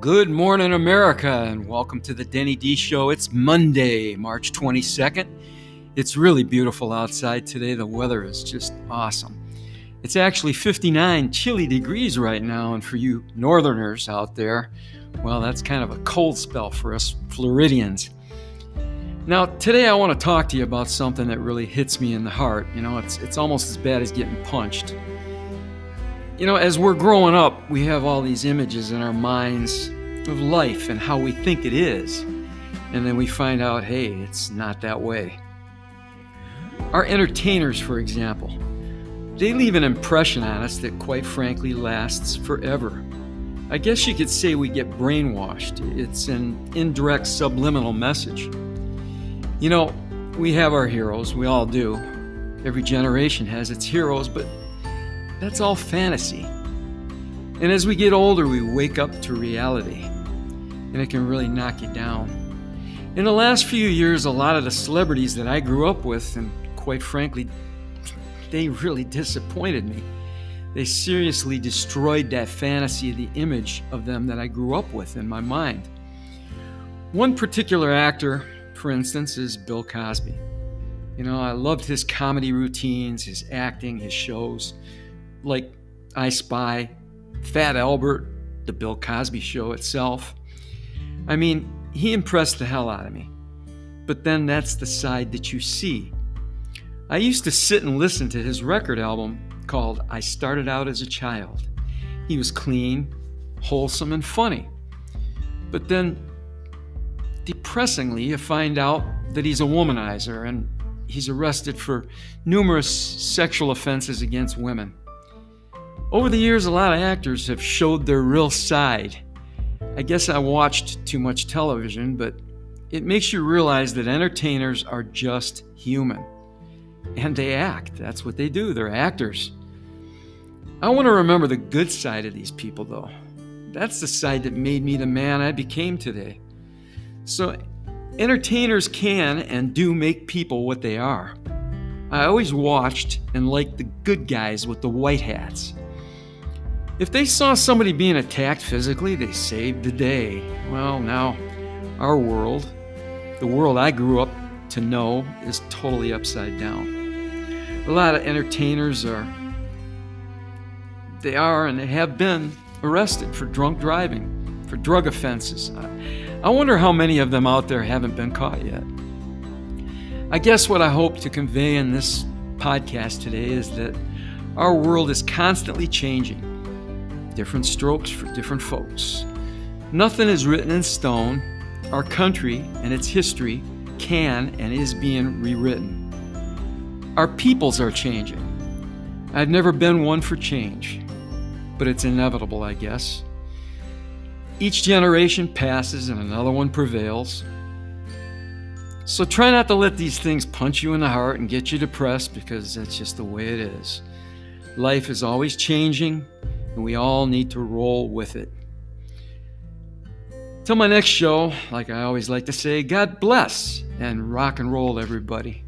Good morning, America, and welcome to the Denny D Show. It's Monday, March 22nd. It's really beautiful outside today. The weather is just awesome. It's actually 59 chilly degrees right now, and for you northerners out there, well, that's kind of a cold spell for us Floridians. Now, today I want to talk to you about something that really hits me in the heart. You know, it's, it's almost as bad as getting punched. You know, as we're growing up, we have all these images in our minds of life and how we think it is. And then we find out, hey, it's not that way. Our entertainers, for example, they leave an impression on us that quite frankly lasts forever. I guess you could say we get brainwashed. It's an indirect subliminal message. You know, we have our heroes, we all do. Every generation has its heroes, but that's all fantasy. And as we get older, we wake up to reality, and it can really knock you down. In the last few years, a lot of the celebrities that I grew up with, and quite frankly, they really disappointed me. They seriously destroyed that fantasy, the image of them that I grew up with in my mind. One particular actor, for instance, is Bill Cosby. You know, I loved his comedy routines, his acting, his shows like I Spy, Fat Albert, The Bill Cosby Show itself. I mean, he impressed the hell out of me. But then that's the side that you see. I used to sit and listen to his record album called I Started Out as a Child. He was clean, wholesome, and funny. But then, depressingly, you find out that he's a womanizer and he's arrested for numerous sexual offenses against women. Over the years, a lot of actors have showed their real side. I guess I watched too much television, but it makes you realize that entertainers are just human. And they act. That's what they do. They're actors. I want to remember the good side of these people, though. That's the side that made me the man I became today. So, entertainers can and do make people what they are. I always watched and liked the good guys with the white hats. If they saw somebody being attacked physically, they saved the day. Well, now, our world, the world I grew up to know, is totally upside down. A lot of entertainers are, they are and they have been arrested for drunk driving, for drug offenses. I wonder how many of them out there haven't been caught yet. I guess what I hope to convey in this podcast today is that our world is constantly changing different strokes for different folks. Nothing is written in stone. Our country and its history can and is being rewritten. Our peoples are changing. I've never been one for change, but it's inevitable, I guess. Each generation passes and another one prevails. So try not to let these things punch you in the heart and get you depressed because that's just the way it is. Life is always changing, and we all need to roll with it. Till my next show, like I always like to say, God bless and rock and roll, everybody.